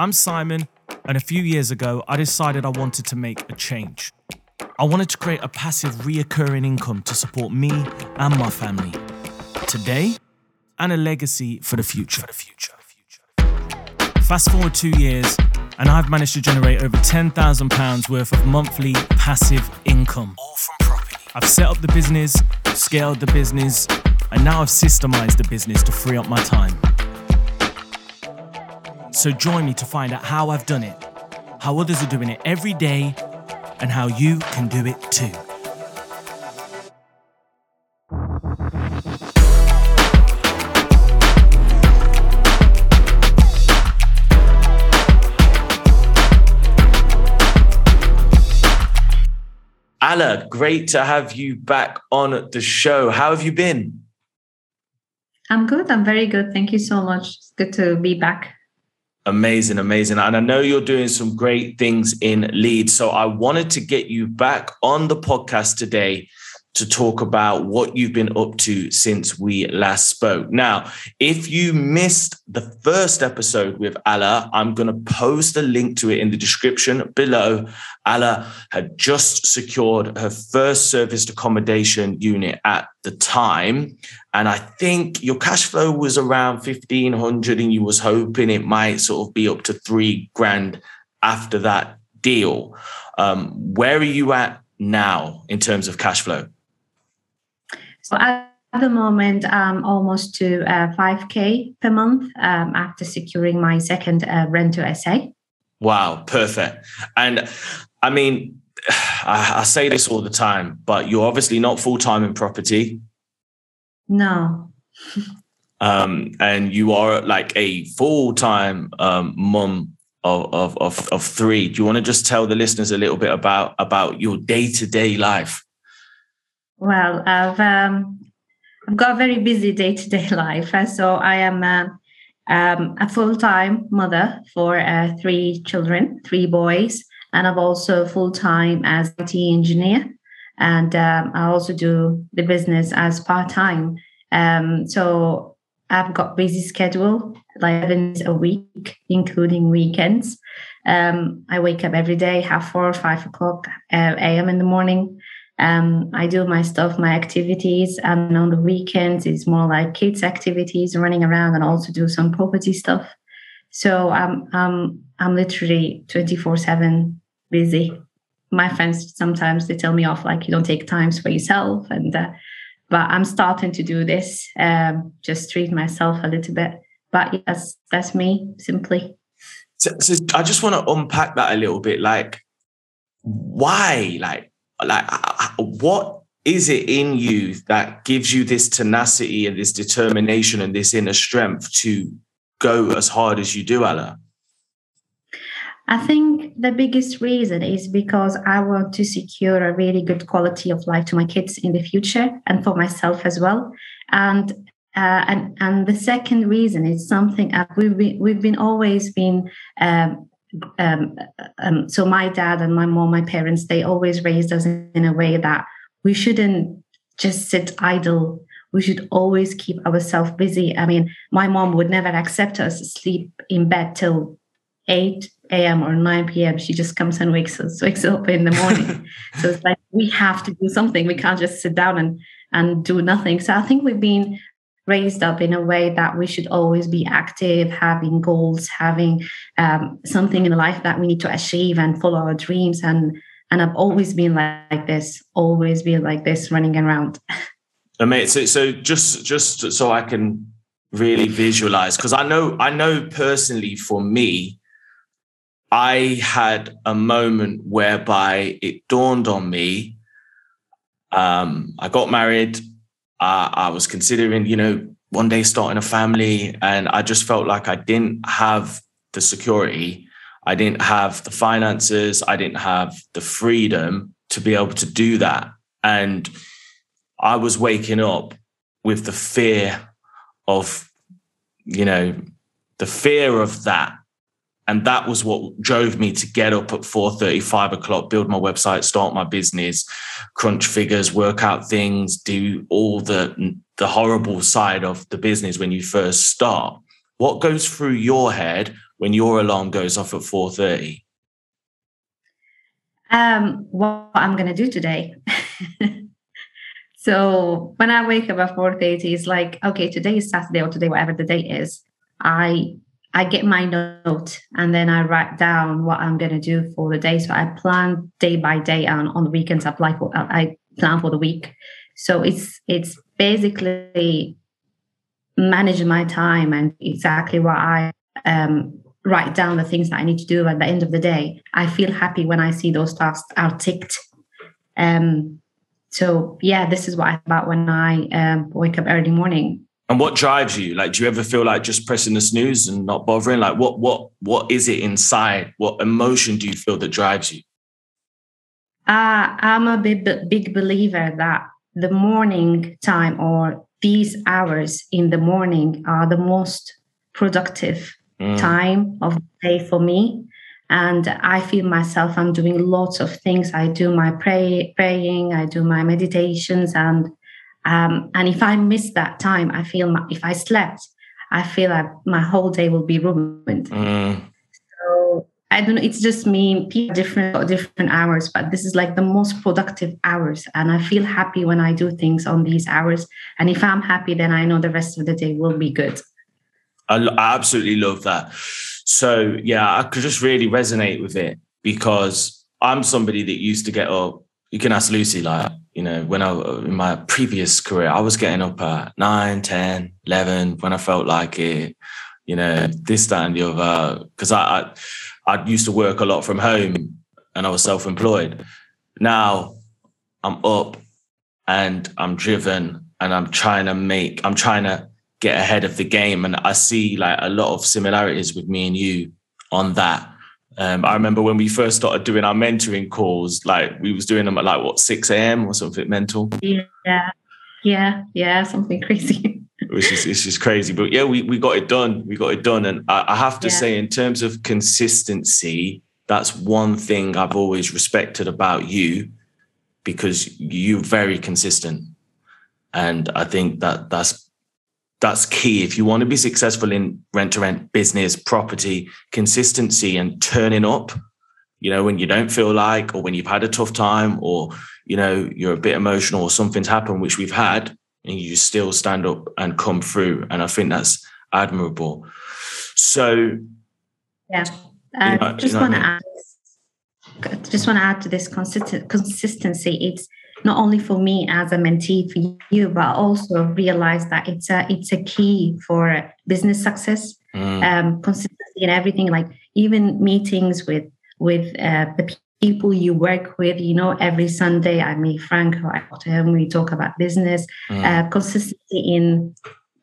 I'm Simon, and a few years ago, I decided I wanted to make a change. I wanted to create a passive, reoccurring income to support me and my family today and a legacy for the future. For the future. Fast forward two years, and I've managed to generate over £10,000 worth of monthly passive income. All from property. I've set up the business, scaled the business, and now I've systemized the business to free up my time. So join me to find out how I've done it, how others are doing it every day, and how you can do it too. Alaa, great to have you back on the show. How have you been? I'm good. I'm very good. Thank you so much. It's good to be back. Amazing, amazing. And I know you're doing some great things in Leeds. So I wanted to get you back on the podcast today to talk about what you've been up to since we last spoke. Now, if you missed the first episode with Alaa, I'm going to post a link to it in the description below. Alaa had just secured her first serviced accommodation unit at the time. And I think your cash flow was around 1500 and you was hoping it might sort of be up to three grand after that deal. Um, where are you at now in terms of cash flow? So at the moment, I'm almost to uh, 5K per month um, after securing my second uh, rent to SA. Wow, perfect. And I mean, I, I say this all the time, but you're obviously not full time in property. No. um, and you are like a full time um, mum of, of, of, of three. Do you want to just tell the listeners a little bit about, about your day to day life? Well, I've um, I've got a very busy day to day life. So I am uh, um, a full time mother for uh, three children, three boys, and I'm also full time as IT engineer. And um, I also do the business as part time. Um, so I've got busy schedule, like a week, including weekends. Um, I wake up every day, half four or five o'clock uh, a.m. in the morning. Um, I do my stuff, my activities, and on the weekends it's more like kids' activities, running around, and also do some property stuff. So I'm I'm I'm literally twenty four seven busy. My friends sometimes they tell me off like you don't take times for yourself, and uh, but I'm starting to do this. Um, just treat myself a little bit. But yes, that's me simply. So, so I just want to unpack that a little bit. Like, why? Like, like what is it in you that gives you this tenacity and this determination and this inner strength to go as hard as you do, Alaa? I think the biggest reason is because I want to secure a really good quality of life to my kids in the future and for myself as well. And uh, and and the second reason is something uh, we've been, we've been always been um, um, um, so my dad and my mom, my parents, they always raised us in a way that we shouldn't just sit idle. We should always keep ourselves busy. I mean, my mom would never accept us sleep in bed till 8 a.m. or 9 p.m. She just comes and wakes us, wakes up in the morning. so it's like we have to do something. We can't just sit down and and do nothing. So I think we've been raised up in a way that we should always be active, having goals, having um, something in life that we need to achieve and follow our dreams. And and I've always been like this, always been like this, running around. Amazing. So, so just just so I can really visualize, because I know I know personally for me, I had a moment whereby it dawned on me. Um, I got married uh, I was considering, you know, one day starting a family, and I just felt like I didn't have the security, I didn't have the finances, I didn't have the freedom to be able to do that. And I was waking up with the fear of, you know, the fear of that and that was what drove me to get up at 4.30 5 o'clock build my website start my business crunch figures work out things do all the the horrible side of the business when you first start what goes through your head when your alarm goes off at 4.30? Um, what I'm going to do today. so when I wake up at 4.30, it's like, okay, today is Saturday or today, whatever the day is. I I get my note and then I write down what I'm going to do for the day. So I plan day by day and on the weekends I plan for, I plan for the week. So it's it's basically manage my time and exactly what I um, write down the things that I need to do at the end of the day. I feel happy when I see those tasks are ticked. Um, so yeah, this is what I about when I um, wake up early morning. And what drives you? Like, do you ever feel like just pressing the snooze and not bothering? Like, what what what is it inside? What emotion do you feel that drives you? Uh, I'm a big big believer that the morning time or these hours in the morning are the most productive mm. time of the day for me and i feel myself i'm doing lots of things i do my pray, praying i do my meditations and um, and if I miss that time, I feel my, if I slept, I feel like my whole day will be ruined. Mm. So I don't know. It's just me. People different different hours, but this is like the most productive hours, and I feel happy when I do things on these hours. And if I'm happy, then I know the rest of the day will be good. I, I absolutely love that. So yeah, I could just really resonate with it because I'm somebody that used to get up. You can ask Lucy, like you know, when I in my previous career, I was getting up at 9, 10, 11 when I felt like it, you know, this, that, and the other. Because I, I, I used to work a lot from home and I was self employed. Now I'm up and I'm driven and I'm trying to make, I'm trying to get ahead of the game. And I see like a lot of similarities with me and you on that. Um, I remember when we first started doing our mentoring calls, like we was doing them at like what six a.m. or something mental. Yeah, yeah, yeah, something crazy. Which is it's just crazy, but yeah, we we got it done. We got it done, and I, I have to yeah. say, in terms of consistency, that's one thing I've always respected about you, because you're very consistent, and I think that that's that's key. If you want to be successful in rent to rent business, property, consistency and turning up, you know, when you don't feel like, or when you've had a tough time, or, you know, you're a bit emotional or something's happened, which we've had, and you still stand up and come through. And I think that's admirable. So, yeah, uh, you know, just you know want to I mean? add, just want to add to this consistent consistency. It's not only for me as a mentee for you, but also realize that it's a it's a key for business success, mm. um, consistency in everything. Like even meetings with with uh, the people you work with. You know, every Sunday I meet Franco. I talk to him. We talk about business. Mm. Uh, consistency in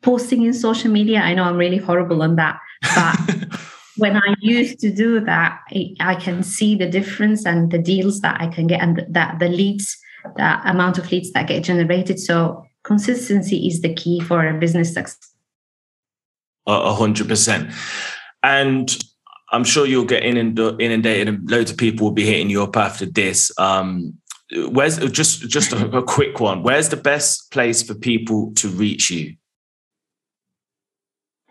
posting in social media. I know I'm really horrible on that, but. when I used to do that, I can see the difference and the deals that I can get and that the leads the amount of leads that get generated. So consistency is the key for a business success. A hundred percent. And I'm sure you'll get inundated and loads of people will be hitting you up after this. Um, where's just just a, a quick one? Where's the best place for people to reach you?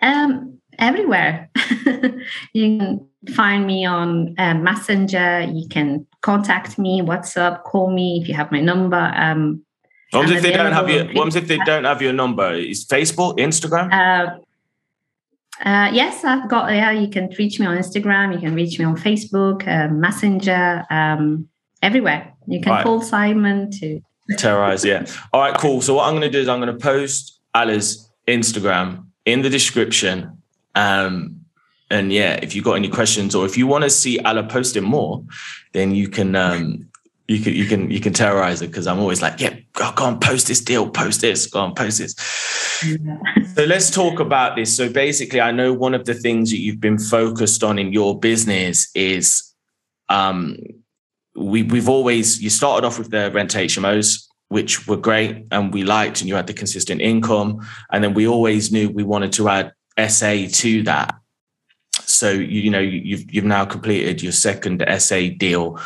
Um, everywhere. you can find me on uh, Messenger. You can contact me, WhatsApp, call me if you have my number. Um, what if they don't have your? What if they don't have your number? Is Facebook, Instagram? Uh, uh, yes, I've got. Yeah, you can reach me on Instagram. You can reach me on Facebook, uh, Messenger, um, everywhere. You can right. call Simon to terrorize. Yeah. All right. Cool. So what I'm going to do is I'm going to post Alaa's Instagram in the description. Um, and yeah, if you've got any questions or if you want to see Alaa posting more, then you can um, you can you can you can terrorize it because I'm always like, yeah, go, go and post this deal, post this, go and post this. Yeah. so let's talk about this. So basically, I know one of the things that you've been focused on in your business is um we we've always you started off with the rent HMOs, which were great and we liked, and you had the consistent income. And then we always knew we wanted to add SA to that. So you you know you've you've now completed your second SA deal.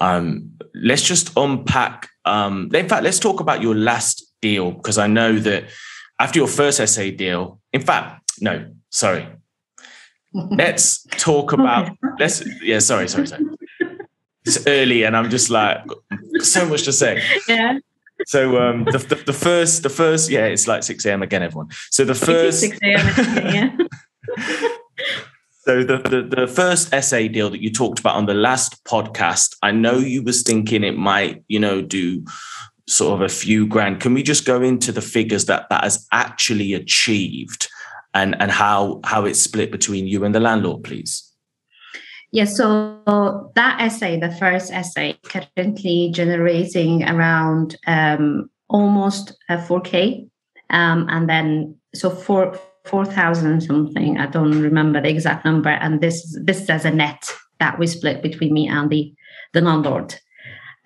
Um, let's just unpack. Um, in fact, let's talk about your last deal because I know that after your first SA deal, in fact, no, sorry. let's talk about let's yeah sorry sorry sorry it's early and i'm just like so much to say yeah so um the, the, the first the first yeah it's like 6 a.m again everyone. So the first 6 a.m yeah. So the, the the first SA deal that you talked about on the last podcast i know you was thinking it might you know do sort of a few grand. Can we just go into the figures that that has actually achieved and and how how it's split between you and the landlord, please. Yeah, so that essay, the first essay, currently generating around um, almost a 4K. Um, and then, so four, 4,000 something, I don't remember the exact number. And this, this is as a net that we split between me and the, the landlord.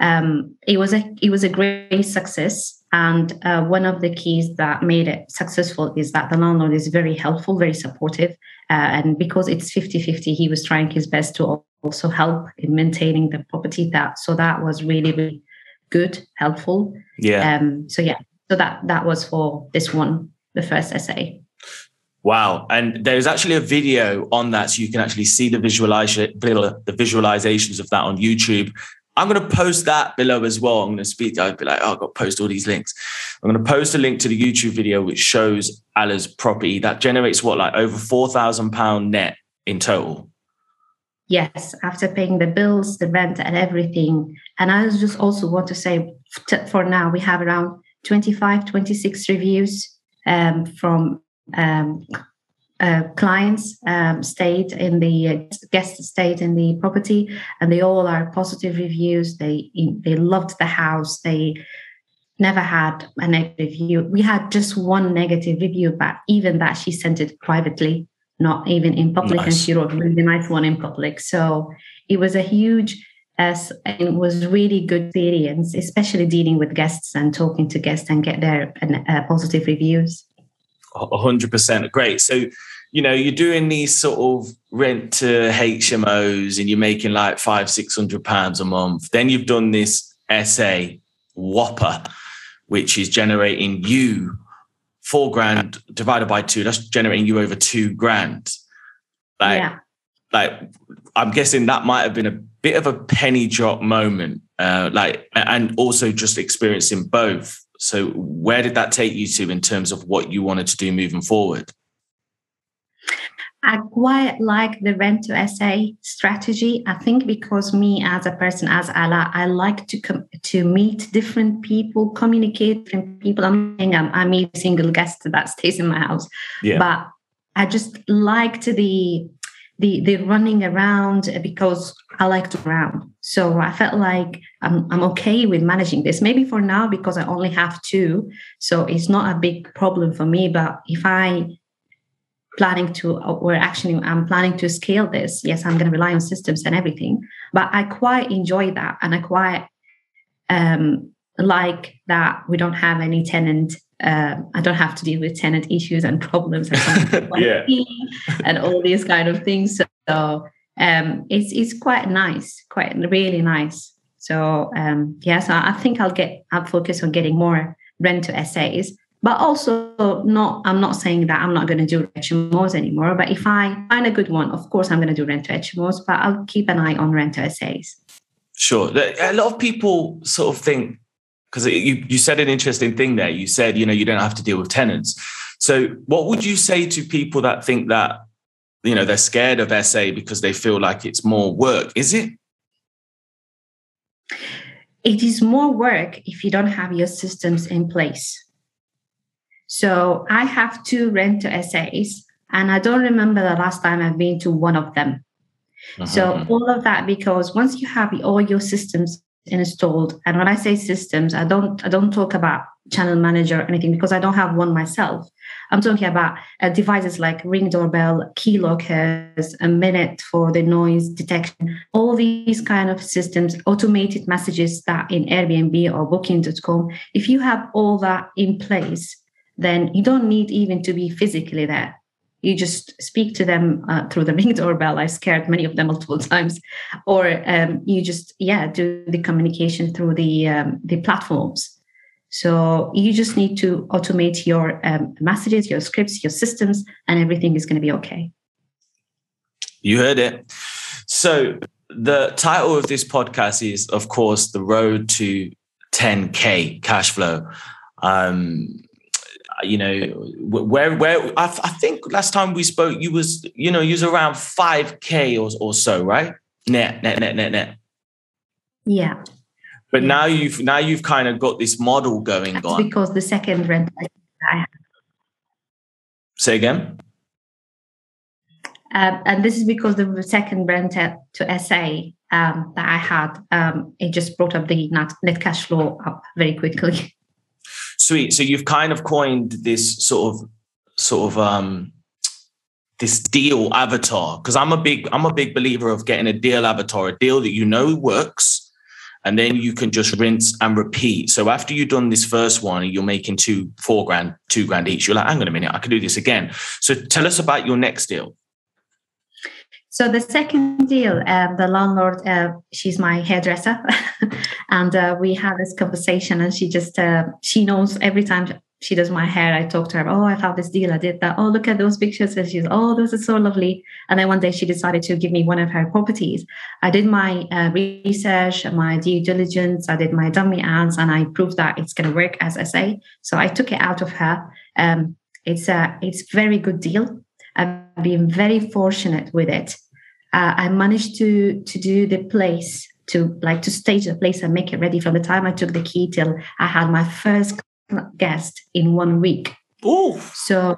Um, it was a, it was a great success. And uh, one of the keys that made it successful is that the landlord is very helpful, very supportive. Uh, and because it's 50 50, he was trying his best to also help in maintaining the property. That So that was really, really good, helpful. Yeah. Um, so, yeah, so that, that was for this one, the first essay. Wow. And there's actually a video on that. So you can actually see the visualization, the visualizations of that on YouTube. I'm going to post that below as well. I'm going to speak. I'd be like, oh, I've got to post all these links. I'm going to post a link to the YouTube video which shows Alaa's property that generates what, like over four thousand pound net in total. Yes, after paying the bills, the rent, and everything. And I just also want to say, for now, we have around 25, 26 reviews um, from um, uh, clients um, stayed in the uh, guests stayed in the property and they all are positive reviews. They they loved the house. They never had a negative review we had just one negative review but even that she sent it privately not even in public nice. and she wrote a really nice one in public. So it was a huge as uh, it was really good experience especially dealing with guests and talking to guests and get their uh, positive reviews 100% great so you know, you're doing these sort of rent to HMOs and you're making like five, six hundred pounds a month. Then you've done this SA whopper, which is generating you four grand divided by two. That's generating you over two grand. Like, yeah. like I'm guessing that might have been a bit of a penny drop moment. Uh, like, and also just experiencing both. So, where did that take you to in terms of what you wanted to do moving forward? I quite like the rent to SA strategy. I think because me as a person, as Alaa, I like to com- to meet different people, communicate different people. I'm I'm, I'm a single guest that stays in my house, yeah. but I just liked the the the running around because I like to around. So I felt like I'm I'm okay with managing this. Maybe for now because I only have two, so it's not a big problem for me. But if I planning to or actually i'm planning to scale this yes i'm going to rely on systems and everything but i quite enjoy that and i quite um, like that we don't have any tenant uh, i don't have to deal with tenant issues and problems and, yeah. and all these kind of things so um, it's it's quite nice quite really nice so um, yeah so i think i'll get i'll focus on getting more rent to essays. but also not i'm not saying that i'm not going to do HMOs anymore but if i find a good one of course i'm going to do rent to HMOs but i'll keep an eye on rent to essays. sure a lot of people sort of think because you, you said an interesting thing there. You said you know you don't have to deal with tenants. So what would you say to people that think that you know they're scared of SA because they feel like it's more work? Is it? It is more work if you don't have your systems in place. So I have two rent to SAs, and I don't remember the last time I've been to one of them. Uh-huh. So all of that because once you have all your systems installed, and when I say systems, I don't I don't talk about channel manager or anything because I don't have one myself. I'm talking about uh, devices like ring doorbell, key lockers, a Minut for the noise detection, all these kind of systems, automated messages that in Airbnb or Booking.com. If you have all that in place, then you don't need even to be physically there. You just speak to them uh, through the ring doorbell. I scared many of them multiple times, or um, you just yeah do the communication through the um, the platforms. So you just need to automate your um, messages, your scripts, your systems, and everything is going to be okay. You heard it. So the title of this podcast is, of course, the road to 10k cash flow. Um, you know, where where I, I, think last time we spoke, you was you know you was around 5k or, or so, right? Net net net net net. Yeah. But now you've now you've kind of got this model going That's on because the second rent I have. Say again. Um, and this is because the second rent to SA um, that I had, um, it just brought up the net, net cash flow up very quickly. Sweet. So you've kind of coined this sort of sort of um this deal avatar because I'm a big I'm a big believer of getting a deal avatar, a deal that you know works, and then you can just rinse and repeat. So after you've done this first one, you're making two four grand, two grand each. You're like, hang on a minute, I can do this again. So tell us about your next deal. So the second deal, um, the landlord, uh, she's my hairdresser, and uh, we had this conversation, and she just uh, she knows every time she does my hair, I talk to her. Oh, I found this deal, I did that. Oh, look at those pictures, and she's oh, those are so lovely. And then one day she decided to give me one of her properties. I did my uh, research, my due diligence, I did my dummy ads, and I proved that it's going to work as I say. So I took it out of her. Um, it's a it's very good deal. I've been very fortunate with it uh, I managed to to do the place to like to stage the place and make it ready from the time I took the key till I had my first guest in one week. Oh, so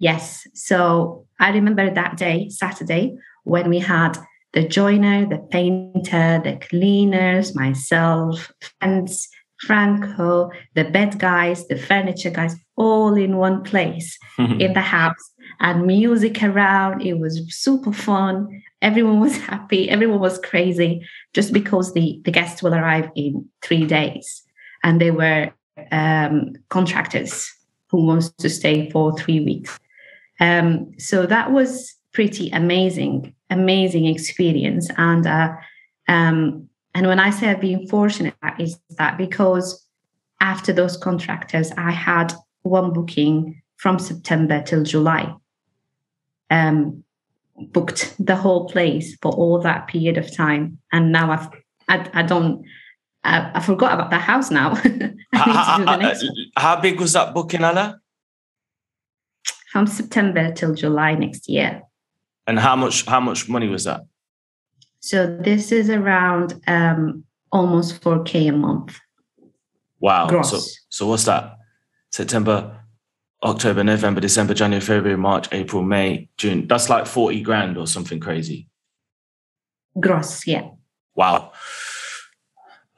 yes. So I remember that day, Saturday, when we had the joiner, the painter, the cleaners, myself, friends, Franco, the bed guys, the furniture guys, all in one place in the house and music around. It was super fun. Everyone was happy. Everyone was crazy just because the, the guests will arrive in three days. And they were um, contractors who wants to stay for three weeks. Um, so that was pretty amazing, amazing experience. And uh, um, and when I say I've been fortunate, is that because after those contractors, I had one booking from September till July um, booked the whole place for all that period of time, and now I've I, I don't I, I, forgot about the house now. how, how, how, big was that booking, Anna? From September till July next year. And how much how much money was that? So this is around um, almost 4k a month. Wow. Gross. So so what's that? September, October, November, December, January, February, March, April, May, June. That's like 40 grand or something crazy. Gross, yeah. Wow.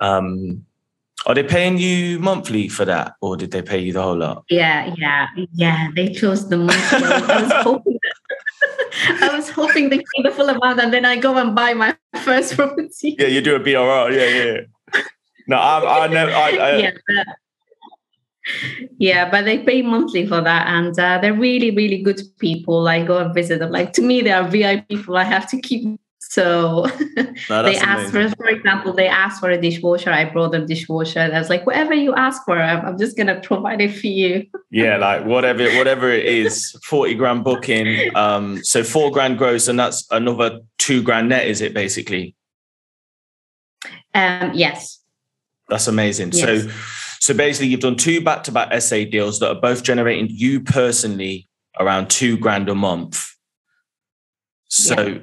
Um, are they paying you monthly for that, or did they pay you the whole lot? Yeah, yeah, yeah. They chose the monthly. I was hoping that, I was hoping they pay the full amount, and then I go and buy my first property. Yeah, you do a BRR. Yeah, yeah. No, I, I never. I, I, yeah, yeah but they pay monthly for that and uh, they're really really good people. I go and visit them. Like to me they are vip people. I have to keep so no, they asked for for example they asked for a dishwasher. I brought them dishwasher and i was like whatever you ask for i'm, I'm just going to provide it for you. Yeah like whatever whatever it is 40 grand booking um so four grand gross and that's another two grand net is it basically? Um yes. That's amazing. Yes. so so basically, you've done two back to back SA deals that are both generating you personally around two grand a month. So yeah.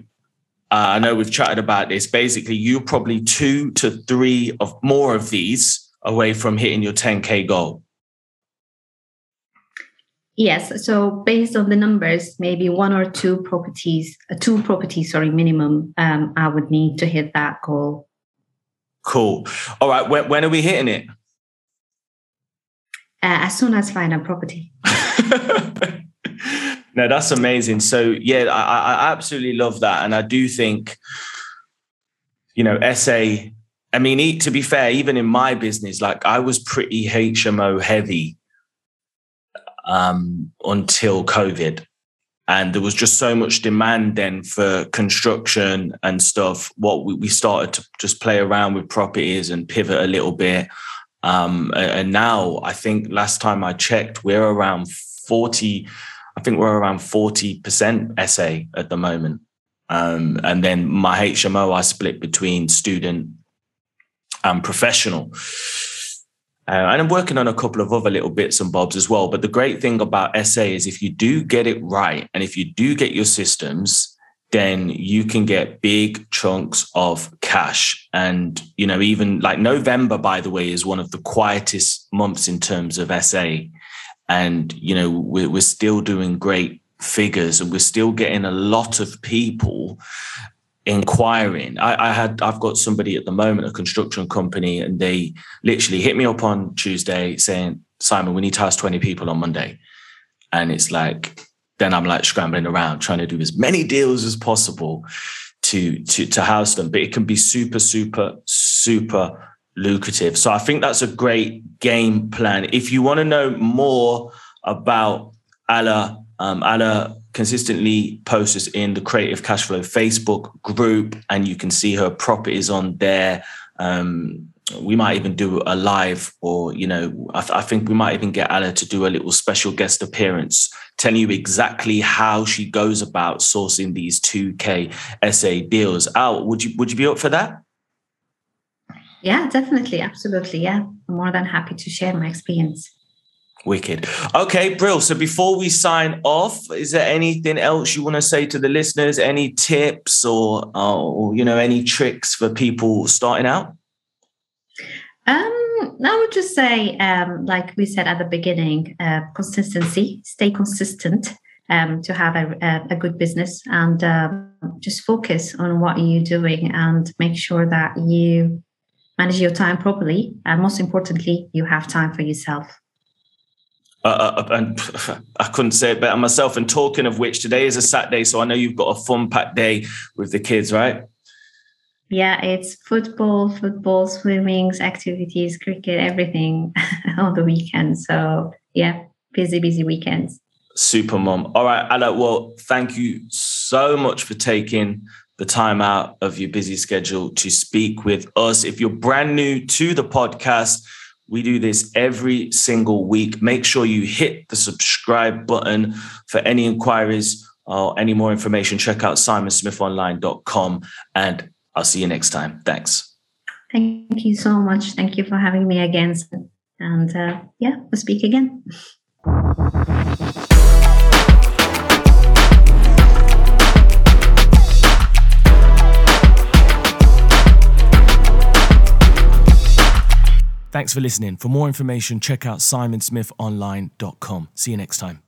uh, I know we've chatted about this. Basically, you're probably two to three of more of these away from hitting your 10K goal. Yes. So based on the numbers, maybe one or two properties, uh, two properties, sorry, minimum, um, I would need to hit that goal. Cool. All right. When, when are we hitting it? Uh, as soon as find a property. no, that's amazing. So yeah, I, I absolutely love that, and I do think, you know, SA. I mean, to be fair, even in my business, like I was pretty HMO heavy um, until COVID. And there was just so much demand then for construction and stuff. What we, we started to just play around with properties and pivot a little bit. Um, and now I think last time I checked, we're around 40, I think we're around 40% SA at the moment. Um, and then my HMO, I split between student and professional. Uh, and I'm working on a couple of other little bits and bobs as well. But the great thing about SA is if you do get it right and if you do get your systems, then you can get big chunks of cash. And, you know, even like November, by the way, is one of the quietest months in terms of SA. And, you know, we're, we're still doing great figures and we're still getting a lot of people inquiring. I, I, had I've got somebody at the moment, a construction company, and they literally hit me up on Tuesday saying, Simon, we need to house 20 people on Monday. And it's like, then I'm like scrambling around trying to do as many deals as possible to to to house them. But it can be super, super, super lucrative. So I think that's a great game plan. If you want to know more about Alaa, um, Alaa consistently posts in the Creative Cashflow Facebook group, and you can see her properties on there. Um, we might even do a live or you know I, th- I, think we might even get Alaa to do a little special guest appearance telling you exactly how she goes about sourcing these 2k sa deals out would you would you be up for that yeah definitely absolutely yeah i'm more than happy to share my experience Wicked. Okay, Brill. So before we sign off, is there anything else you want to say to the listeners? Any tips or, or you know, any tricks for people starting out? Um, I would just say, um, like we said at the beginning, uh, consistency. Stay consistent um, to have a, a, good business, and um, just focus on what you're doing, and make sure that you manage your time properly, and most importantly, you have time for yourself. Uh, uh, uh and I couldn't say it better myself. And talking of which, today is a Saturday, so I know you've got a fun packed day with the kids, right? Yeah, it's football, football, swimmings, activities, cricket, everything on the weekend. So yeah, busy, busy weekends. Super mom. All right, Alaa. Well, thank you so much for taking the time out of your busy schedule to speak with us. If you're brand new to the podcast, we do this every single week. Make sure you hit the subscribe button for any inquiries or any more information. Check out simonsmithonline.com and I'll see you next time. Thanks. Thank you so much. Thank you for having me again. And uh, yeah, we'll speak again. Thanks for listening. For more information, check out simonsmithonline.com. See you next time.